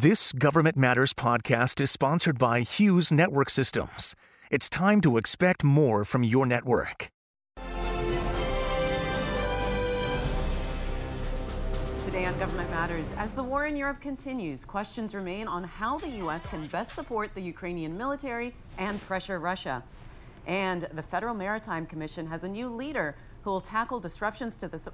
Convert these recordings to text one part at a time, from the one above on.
This Government Matters podcast is sponsored by Hughes Network Systems. It's time to expect more from your network. Today on Government Matters, as the war in Europe continues, questions remain on how the U.S. can best support the Ukrainian military and pressure Russia. And the Federal Maritime Commission has a new leader who will tackle disruptions to the.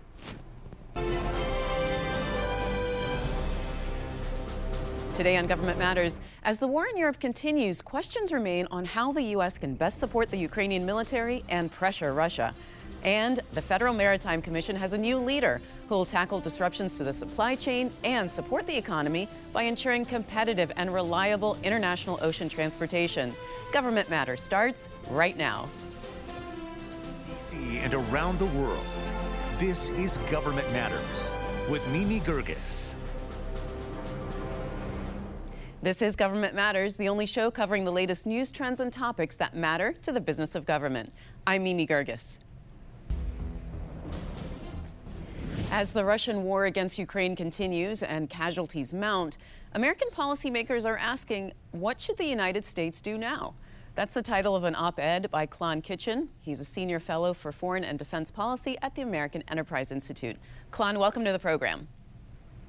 Today on Government Matters, as the war in Europe continues, questions remain on how the U.S. can best support the Ukrainian military and pressure Russia. And the Federal Maritime Commission has a new leader who will tackle disruptions to the supply chain and support the economy by ensuring competitive and reliable international ocean transportation. Government Matters starts right now. DC and around the world, this is Government Matters with Mimi Geerges. This is Government Matters, the only show covering the latest news, trends, and topics that matter to the business of government. I'm Mimi Geerges. As the Russian war against Ukraine continues and casualties mount, American policymakers are asking what should the United States do now? That's the title of an op ed by Klon Kitchen. He's a senior fellow for foreign and defense policy at the American Enterprise Institute. Klon, welcome to the program.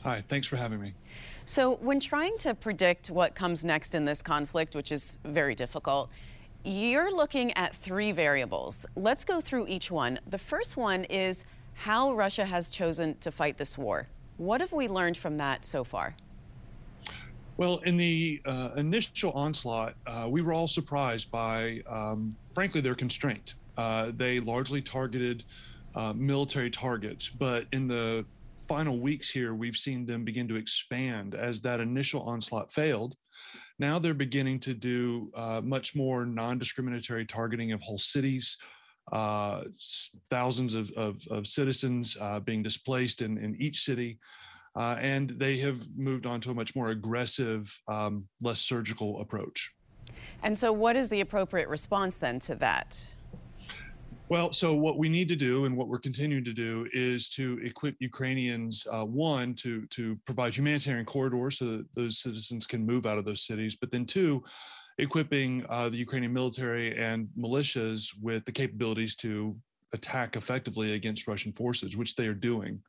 Hi, thanks for having me. So, when trying to predict what comes next in this conflict, which is very difficult, you're looking at three variables. Let's go through each one. The first one is how Russia has chosen to fight this war. What have we learned from that so far? Well, in the uh, initial onslaught, uh, we were all surprised by, um, frankly, their constraint. Uh, they largely targeted uh, military targets, but in the final weeks here, we've seen them begin to expand as that initial onslaught failed. Now they're beginning to do uh, much more non discriminatory targeting of whole cities, uh, thousands of, of, of citizens uh, being displaced in, in each city. Uh, and they have moved on to a much more aggressive, um, less surgical approach. And so, what is the appropriate response then to that? Well, so what we need to do, and what we're continuing to do, is to equip Ukrainians. Uh, one, to to provide humanitarian corridors so that those citizens can move out of those cities. But then two, equipping uh, the Ukrainian military and militias with the capabilities to attack effectively against Russian forces, which they are doing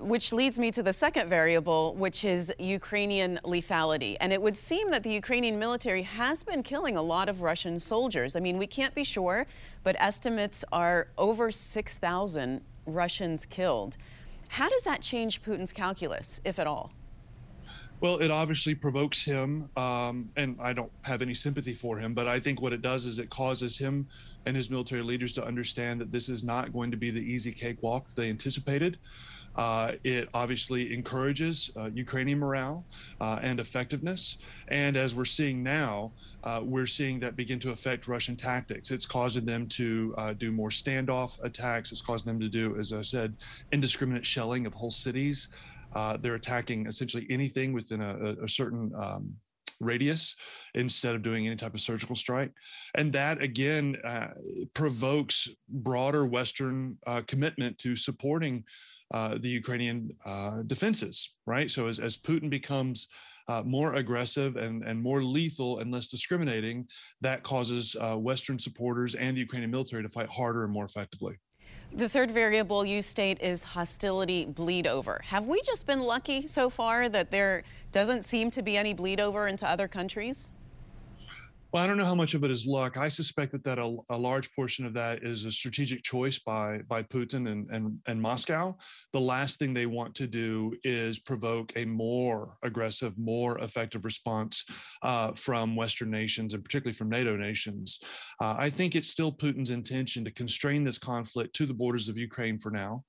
which leads me to the second variable, which is Ukrainian lethality. And it would seem that the Ukrainian military has been killing a lot of Russian soldiers. I mean, we can't be sure, but estimates are over 6,000 Russians killed. How does that change Putin's calculus, if at all? Well, it obviously provokes him, um, and I don't have any sympathy for him, but I think what it does is it causes him and his military leaders to understand that this is not going to be the easy cakewalk they anticipated. Uh, it obviously encourages uh, Ukrainian morale uh, and effectiveness. And as we're seeing now, uh, we're seeing that begin to affect Russian tactics. It's causing them to uh, do more standoff attacks. It's causing them to do, as I said, indiscriminate shelling of whole cities. Uh, they're attacking essentially anything within a, a certain um, radius instead of doing any type of surgical strike. And that again uh, provokes broader Western uh, commitment to supporting uh, the Ukrainian uh, defenses, right? So as, as Putin becomes uh, more aggressive and, and more lethal and less discriminating, that causes uh, Western supporters and the Ukrainian military to fight harder and more effectively. The third variable you state is hostility bleed over. Have we just been lucky so far that there doesn't seem to be any bleed over into other countries? Well, I don't know how much of it is luck. I suspect that that a, a, large portion of that is a strategic choice by by Putin and, and and Moscow. The last thing they want to do is provoke a more aggressive, more effective response uh, from Western nations and particularly from NATO nations. Uh, I think it's still Putin's intention to constrain this conflict to the borders of Ukraine for now,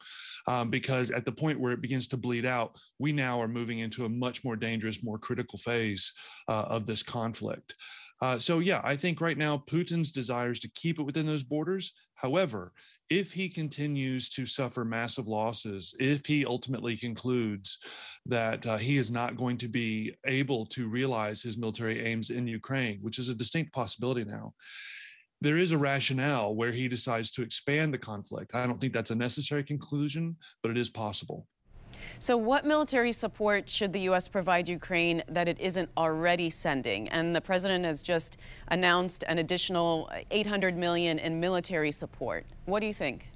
um, because at the point where it begins to bleed out, we now are moving into a much more dangerous, more critical phase uh, of this conflict. Uh, so, yeah, I think right now Putin's desires to keep it within those borders. However, if he continues to suffer massive losses, if he ultimately concludes that uh, he is not going to be able to realize his military aims in Ukraine, which is a distinct possibility now, there is a rationale where he decides to expand the conflict. I don't think that's a necessary conclusion, but it is possible. So, what military support should the U.S. provide Ukraine that it isn't already sending? And the president has just announced an additional 800 million in military support. What do you think?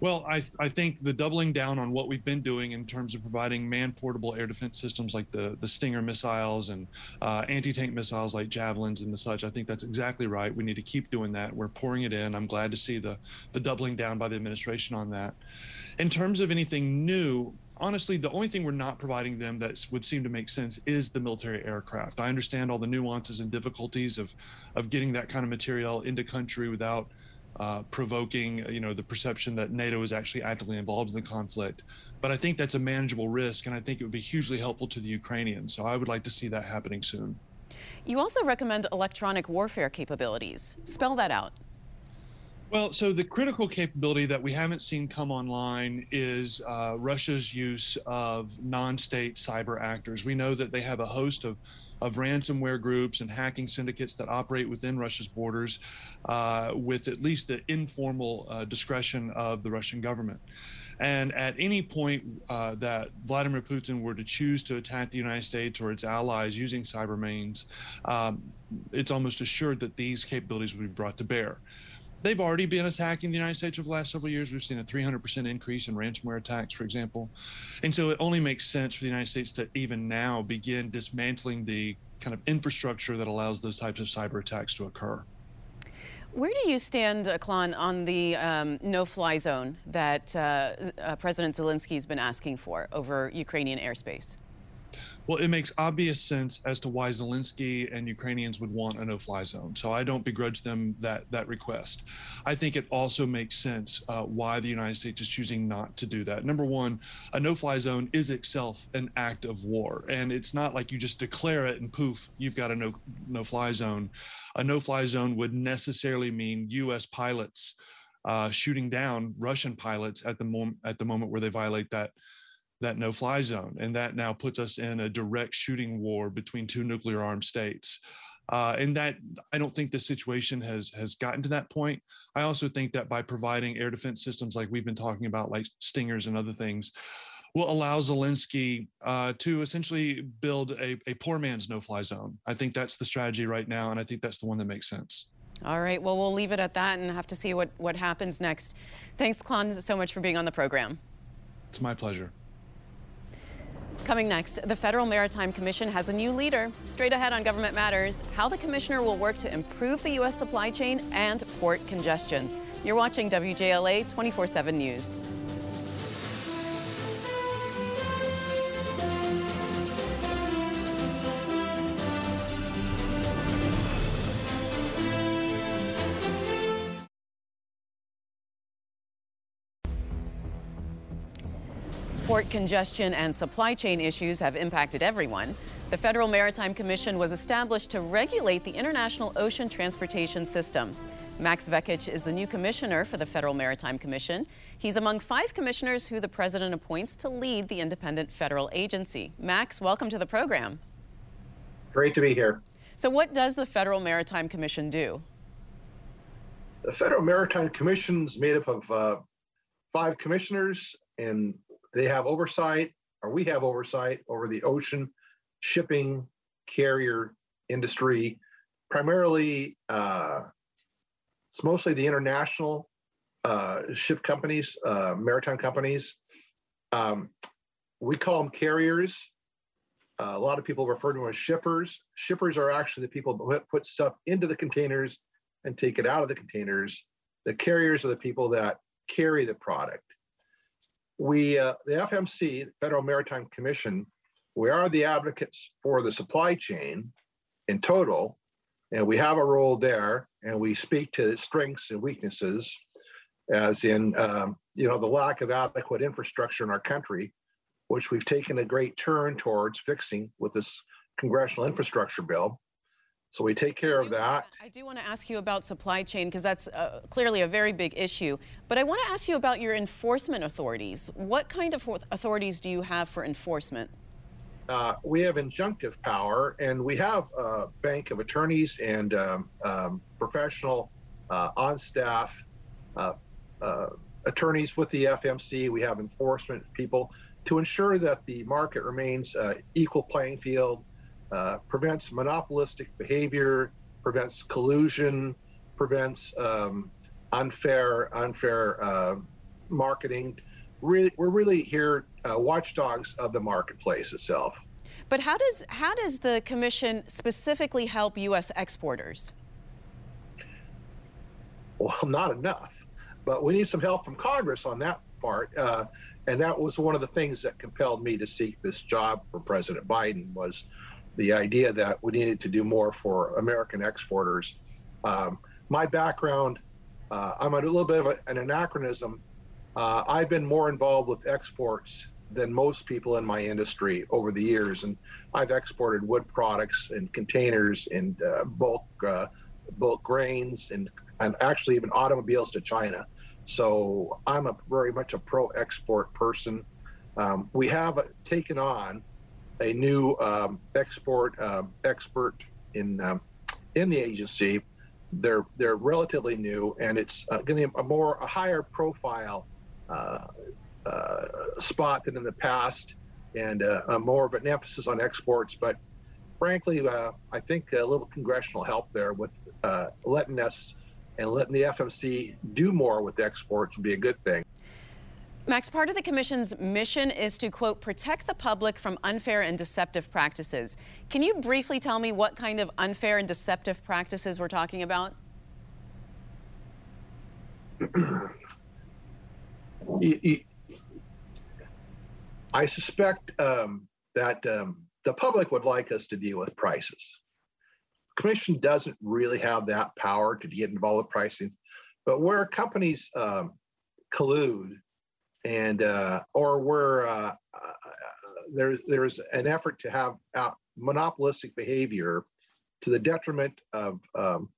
Well, I, I think the doubling down on what we've been doing in terms of providing man portable air defense systems like the, the Stinger missiles and uh, anti tank missiles like Javelins and the such, I think that's exactly right. We need to keep doing that. We're pouring it in. I'm glad to see the, the doubling down by the administration on that. In terms of anything new, honestly, the only thing we're not providing them that would seem to make sense is the military aircraft. I understand all the nuances and difficulties of of getting that kind of material into country without uh, provoking, you know, the perception that NATO is actually actively involved in the conflict. But I think that's a manageable risk, and I think it would be hugely helpful to the Ukrainians. So I would like to see that happening soon. You also recommend electronic warfare capabilities. Spell that out. Well, so the critical capability that we haven't seen come online is uh, Russia's use of non state cyber actors. We know that they have a host of, of ransomware groups and hacking syndicates that operate within Russia's borders uh, with at least the informal uh, discretion of the Russian government. And at any point uh, that Vladimir Putin were to choose to attack the United States or its allies using cyber means, um, it's almost assured that these capabilities would be brought to bear they've already been attacking the United States over the last several years. We've seen a 300% increase in ransomware attacks, for example. And so it only makes sense for the United States to even now begin dismantling the kind of infrastructure that allows those types of cyber attacks to occur. Where do you stand, Klon, on the um, no fly zone that uh, uh, President Zelensky has been asking for over Ukrainian airspace? Well, it makes obvious sense as to why Zelensky and Ukrainians would want a no-fly zone. So I don't begrudge them that that request. I think it also makes sense uh, why the United States is choosing not to do that. Number one, a no-fly zone is itself an act of war, and it's not like you just declare it and poof, you've got a no no-fly zone. A no-fly zone would necessarily mean U.S. pilots uh, shooting down Russian pilots at the moment at the moment where they violate that that no fly zone. And that now puts us in a direct shooting war between two nuclear armed states. Uh, and that I don't think the situation has has gotten to that point. I also think that by providing air defense systems like we've been talking about, like Stingers and other things, will allow Zelensky uh, to essentially build a, a poor man's no-fly zone. I think that's the strategy right now, and I think that's the one that makes sense. All right. Well, we'll leave it at that and have to see what what happens next. Thanks, Klon, so much for being on the program. It's my pleasure. Coming next, the Federal Maritime Commission has a new leader. Straight ahead on Government Matters, how the commissioner will work to improve the U.S. supply chain and port congestion. You're watching WJLA 24 7 News. Port congestion and supply chain issues have impacted everyone. The Federal Maritime Commission was established to regulate the international ocean transportation system. Max Vekich is the new commissioner for the Federal Maritime Commission. He's among five commissioners who the president appoints to lead the independent federal agency. Max, welcome to the program. Great to be here. So, what does the Federal Maritime Commission do? The Federal Maritime Commission is made up of uh, five commissioners and they have oversight, or we have oversight over the ocean shipping carrier industry. Primarily, uh, it's mostly the international uh, ship companies, uh, maritime companies. Um, we call them carriers. Uh, a lot of people refer to them as shippers. Shippers are actually the people who put stuff into the containers and take it out of the containers. The carriers are the people that carry the product we, uh, the FMC, Federal Maritime Commission, we are the advocates for the supply chain in total, and we have a role there, and we speak to strengths and weaknesses, as in, um, you know, the lack of adequate infrastructure in our country, which we've taken a great turn towards fixing with this congressional infrastructure bill. So we take care of that. I do want to ask you about supply chain because that's uh, clearly a very big issue. But I want to ask you about your enforcement authorities. What kind of authorities do you have for enforcement? Uh, we have injunctive power, and we have a bank of attorneys and um, um, professional uh, on staff uh, uh, attorneys with the FMC. We have enforcement people. to ensure that the market remains uh, equal playing field, uh, prevents monopolistic behavior, prevents collusion, prevents um, unfair unfair uh, marketing. Really, we're really here uh, watchdogs of the marketplace itself. But how does how does the commission specifically help U.S. exporters? Well, not enough, but we need some help from Congress on that part. Uh, and that was one of the things that compelled me to seek this job for President Biden was the idea that we needed to do more for American exporters. Um, my background, uh, I'm a little bit of a, an anachronism. Uh, I've been more involved with exports than most people in my industry over the years, and I've exported wood products and containers and uh, bulk uh, bulk grains and and actually even automobiles to China. So I'm a very much a pro export person. Um, we have taken on a new um, export um, expert in um, in the agency. They're they're relatively new, and it's uh, going to be a more a higher profile uh, uh, spot than in the past, and uh, more of an emphasis on exports. But frankly, uh, I think a little congressional help there with letting us and letting the FMC do more with exports would be a good thing. Max, part of the Commission's mission is to, quote, protect the public from unfair and deceptive practices. Can you briefly tell me what kind of unfair and deceptive practices we're talking about? I suspect um, that um, the public would like us to deal with prices. The Commission doesn't really have that power to get involved with pricing, but where companies um, collude and uh, or where uh, uh, there's there's an effort to have monopolistic behavior to the detriment of um,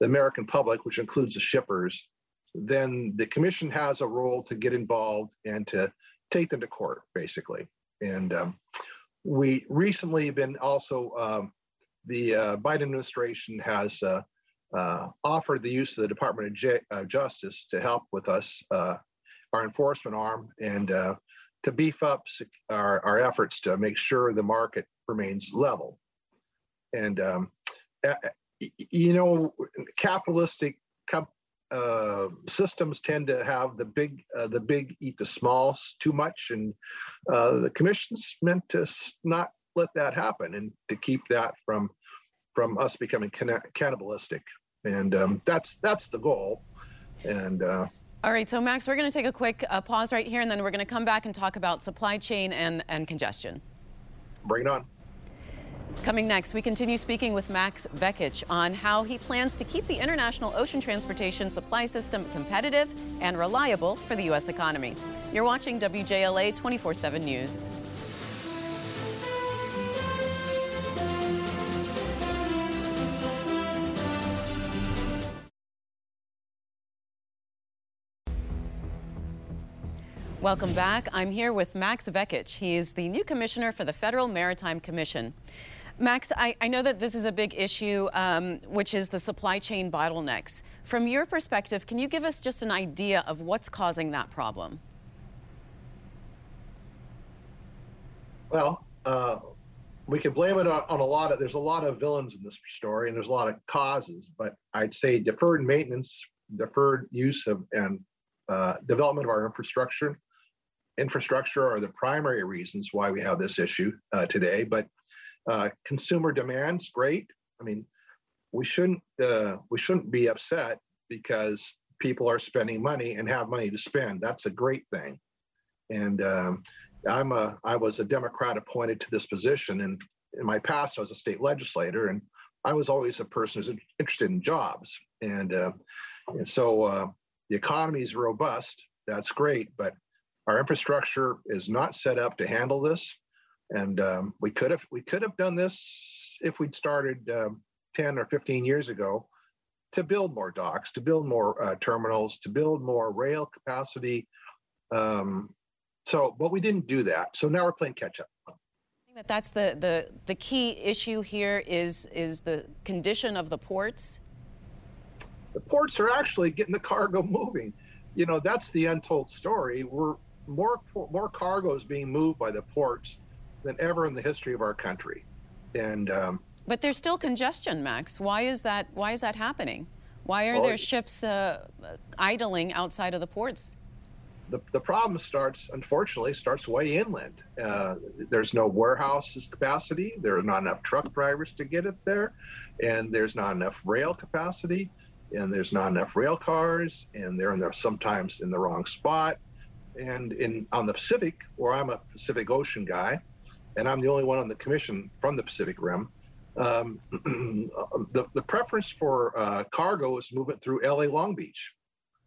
the American public, which includes the shippers, then the commission has a role to get involved and to take them to court, basically. And um, we recently been also um, the uh, Biden administration has uh, uh, offered the use of the Department of J- Justice to help with us uh, our enforcement arm and uh, to beef up our, our efforts to make sure the market remains level. And, um, you know, capitalistic uh, systems tend to have the big uh, the big eat the small too much, and uh, the commission's meant to not let that happen and to keep that from from us becoming cannibalistic. And um, that's that's the goal. And uh, all right, so Max, we're going to take a quick uh, pause right here, and then we're going to come back and talk about supply chain and, and congestion. Bring it on. Coming next, we continue speaking with Max Vekich on how he plans to keep the international ocean transportation supply system competitive and reliable for the U.S. economy. You're watching WJLA 24 7 News. Welcome back. I'm here with Max Vekich. He is the new commissioner for the Federal Maritime Commission. Max, I, I know that this is a big issue, um, which is the supply chain bottlenecks. From your perspective, can you give us just an idea of what's causing that problem? Well, uh, we can blame it on, on, a lot of, there's a lot of villains in this story and there's a lot of causes, but I'd say deferred maintenance, deferred use of and uh, development of our infrastructure infrastructure are the primary reasons why we have this issue uh, today. But uh, consumer demand's great. I mean, we shouldn't uh, we shouldn't be upset because people are spending money and have money to spend. That's a great thing. And um, I'm a I was a Democrat appointed to this position, and in my past I was a state legislator, and I was always a person who's interested in jobs. And, uh, and so uh, the economy is robust. That's great, but our infrastructure is not set up to handle this, and um, we could have we could have done this if we'd started um, 10 or 15 years ago to build more docks, to build more uh, terminals, to build more rail capacity. Um, so, but we didn't do that. So now we're playing catch up. That that's the, the the key issue here is is the condition of the ports. The ports are actually getting the cargo moving. You know, that's the untold story. We're more more cargo is being moved by the ports than ever in the history of our country, and. Um, but there's still congestion, Max. Why is that? Why is that happening? Why are well, there ships uh, idling outside of the ports? The, the problem starts, unfortunately, starts way inland. Uh, there's no warehouses capacity. There are not enough truck drivers to get it there, and there's not enough rail capacity, and there's not enough rail cars, and they're in there sometimes in the wrong spot. And in on the Pacific, where I'm a Pacific Ocean guy, and I'm the only one on the commission from the Pacific Rim, um, the, the preference for uh, cargo is moving through LA Long Beach,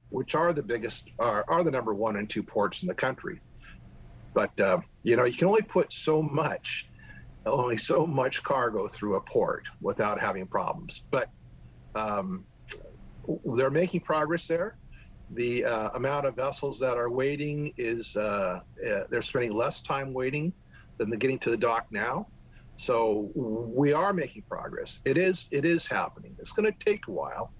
which are the biggest, are, are the number one and two ports in the country. But, uh, you know, you can only put so much, only so much cargo through a port without having problems. But um, they're making progress there. The uh, amount of vessels that are waiting is, uh, uh, they're spending less time waiting than the getting to the dock now. So we are making progress. It is it is happening. It's going to take a while,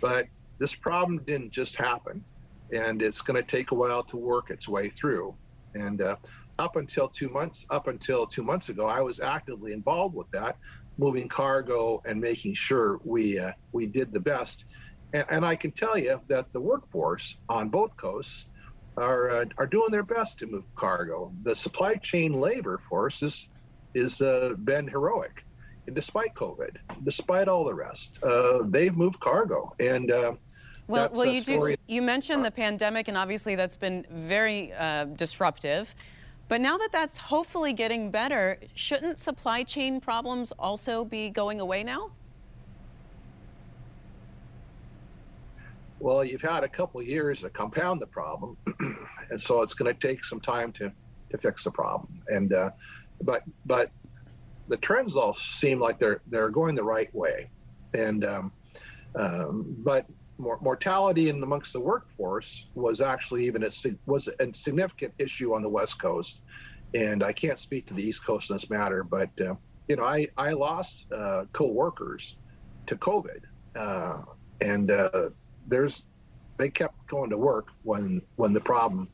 but this problem didn't just happen, and it's going to take a while to work its way through. And uh, up until two months up until two months ago, I was actively involved with that, moving cargo and making sure we uh, we did the best. And, and, I can tell you that the workforce on both coasts are uh, are doing their best to move cargo. The supply chain labor force is is uh, been heroic. And despite COVID, despite all the rest, uh, they've moved cargo. And uh, well, well, you do. You mentioned the pandemic, and obviously that's been very uh, disruptive. But now that that's hopefully getting better, shouldn't supply chain problems also be going away now? Well, you've had a couple years to compound the problem, and so it's going to take some time to to fix the problem. And uh, but but the trends all seem like they're they're going the right way, and um, um, but mortality in amongst the workforce was actually even a was a significant issue on the West Coast, and I can't speak to the East Coast in this matter, but uh, you know I I lost uh, co-workers to COVID, uh, and uh, there's they kept going to work when when the problem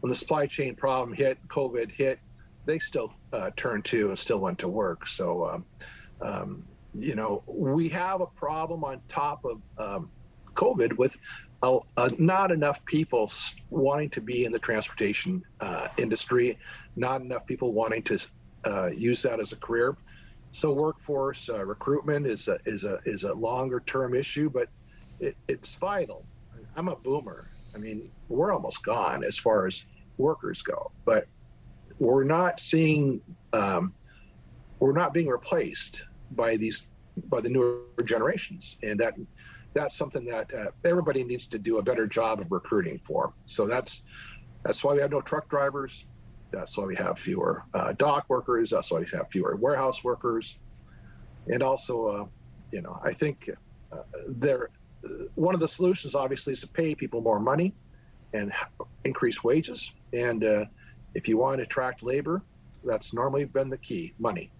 when the supply chain problem hit, COVID hit, they still uh, turned to and still went to work. So, um, um, you know, we have a problem on top of um, COVID with uh, not enough people wanting to be in the transportation uh, industry, not enough people wanting to uh, use that as a career. So, workforce uh, recruitment is a, is a is a longer term issue, but it, it's vital. I'm a boomer. I mean, we're almost gone as far as workers go, but we're not seeing um, we're not being replaced by these by the newer generations, and that that's something that uh, everybody needs to do a better job of recruiting for. So that's that's why we have no truck drivers. That's why we have fewer uh, dock workers. That's why we have fewer warehouse workers, and also, uh, you know, I think uh, there one of the solutions obviously is to pay people more money and increase wages and uh, if you want to attract labor, that's normally been the key money.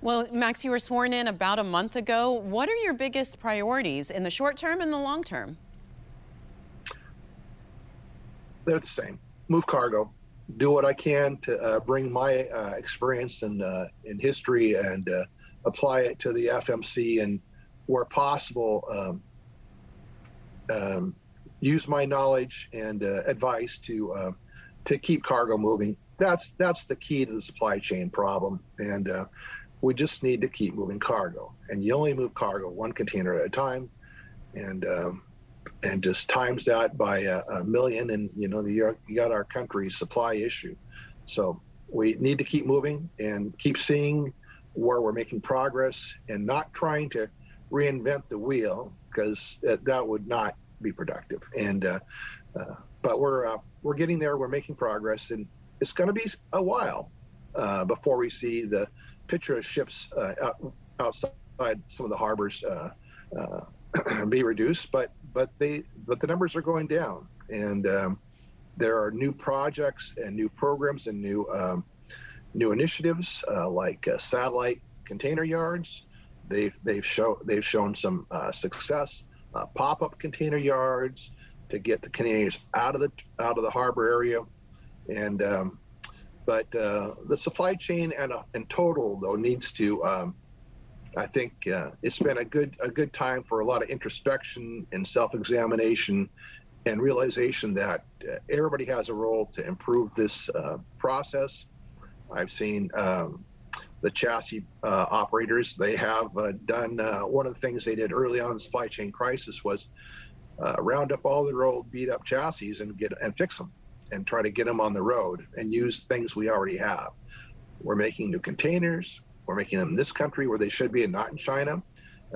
Well, Max, you were sworn in about a month ago. What are your biggest priorities in the short term and the long term? They're the same. Move cargo, do what I can to uh, bring my uh, experience in uh, in history and uh, apply it to the FMC, and where possible, um, um, use my knowledge and uh, advice to uh, to keep cargo moving. That's that's the key to the supply chain problem, and uh, we just need to keep moving cargo. And you only move cargo one container at a time, and um, and just times that by a, a million, and you know you got our country's supply issue. So we need to keep moving and keep seeing where we're making progress, and not trying to reinvent the wheel because that, that would not be productive. And uh, uh, but we're uh, we're getting there. We're making progress, and it's going to be a while uh, before we see the picture of ships uh, out, outside some of the harbors be reduced. But but they but the numbers are going down, and um, there are new projects and new programs and new um, new initiatives like satellite container yards. They've they've shown they've shown some success. pop-up container yards to get the containers out of the out of the harbor area. And um, but uh, the supply chain and uh, in total though needs to. Um, I think uh, it's been a good a good time for a lot of introspection and self-examination, and realization that uh, everybody has a role to improve this uh, process. I've seen um, the chassis uh, operators. They have uh, done uh, one of the things they did early on in the supply chain crisis was round up all the old beat up chassis and get and fix them and try to get them on the road and use things we already have. We're making new containers. We're making them in this country where they should be and not in China.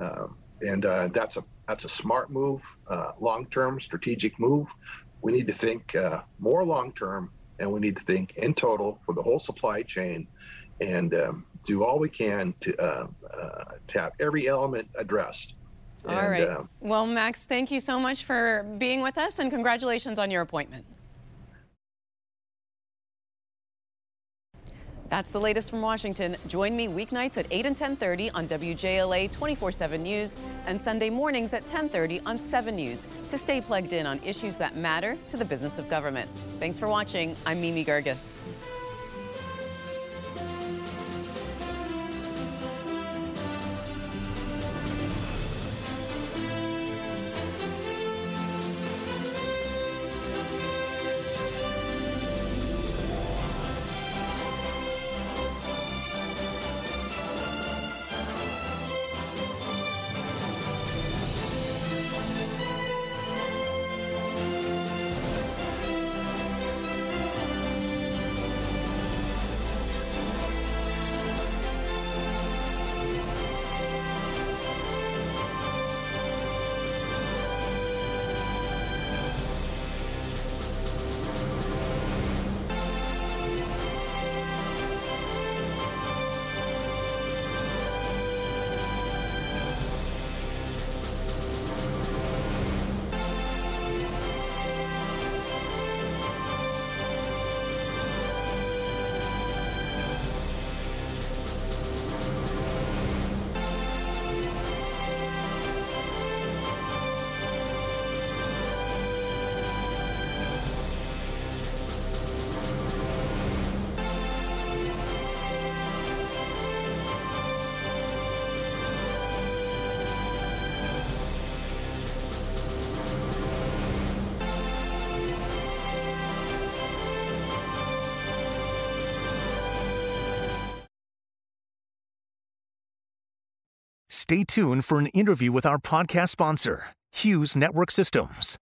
Um, and uh, that's a that's a smart move, uh, long-term strategic move. We need to think uh, more long-term, and we need to think in total for the whole supply chain, and um, do all we can to uh, uh, to have every element addressed. All and, right. Uh, well, Max, thank you so much for being with us, and congratulations on your appointment. That's the latest from Washington. Join me weeknights at 8 and 10:30 on WJLA 24/7 News and Sunday mornings at 10:30 on 7 News to stay plugged in on issues that matter to the business of government. Thanks for watching. I'm Mimi Geerges. Stay tuned for an interview with our podcast sponsor, Hughes Network Systems.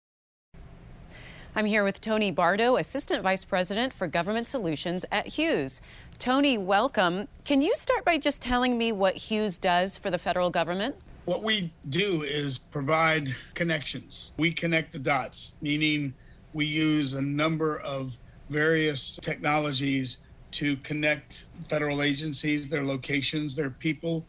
I'm here with Tony Bardo, Assistant Vice President for Government Solutions at Hughes. Tony, welcome. Can you start by just telling me what Hughes does for the federal government? What we do is provide connections. We connect the dots, meaning we use a number of various technologies to connect federal agencies, their locations, their people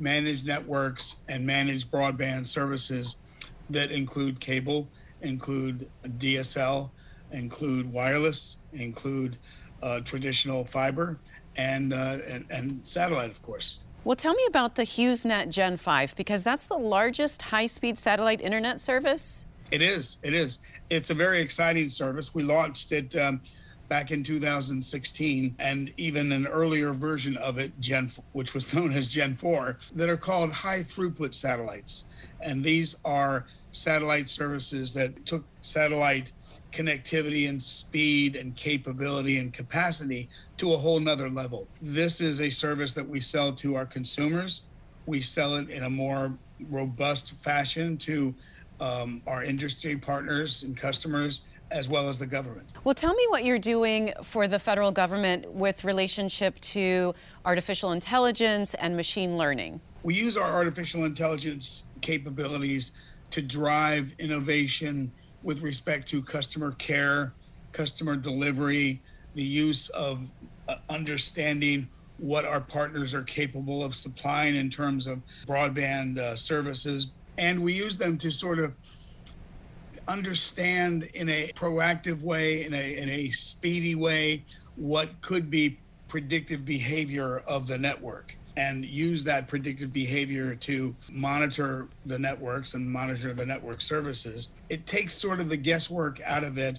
managed networks and managed broadband services that include cable, include DSL, include wireless, include uh, traditional fiber, and, uh, and, and satellite, of course. Well, tell me about the HughesNet Gen 5 because that's the largest high speed satellite internet service. It is. It is. It's a very exciting service. We launched it um, back in 2016, and even an earlier version of it, Gen, which was known as Gen 4, that are called high throughput satellites. And these are satellite services that took satellite connectivity and speed and capability and capacity to a whole nother level. This is a service that we sell to our consumers. We sell it in a more robust fashion to um, our industry partners and customers as well as the government. Well, tell me what you're doing for the federal government with relationship to artificial intelligence and machine learning. We use our artificial intelligence capabilities to drive innovation with respect to customer care, customer delivery, the use of uh, understanding what our partners are capable of supplying in terms of broadband uh, services. And we use them to sort of understand in a proactive way, in a, in a speedy way, what could be predictive behavior of the network and use that predictive behavior to monitor the networks and monitor the network services. It takes sort of the guesswork out of it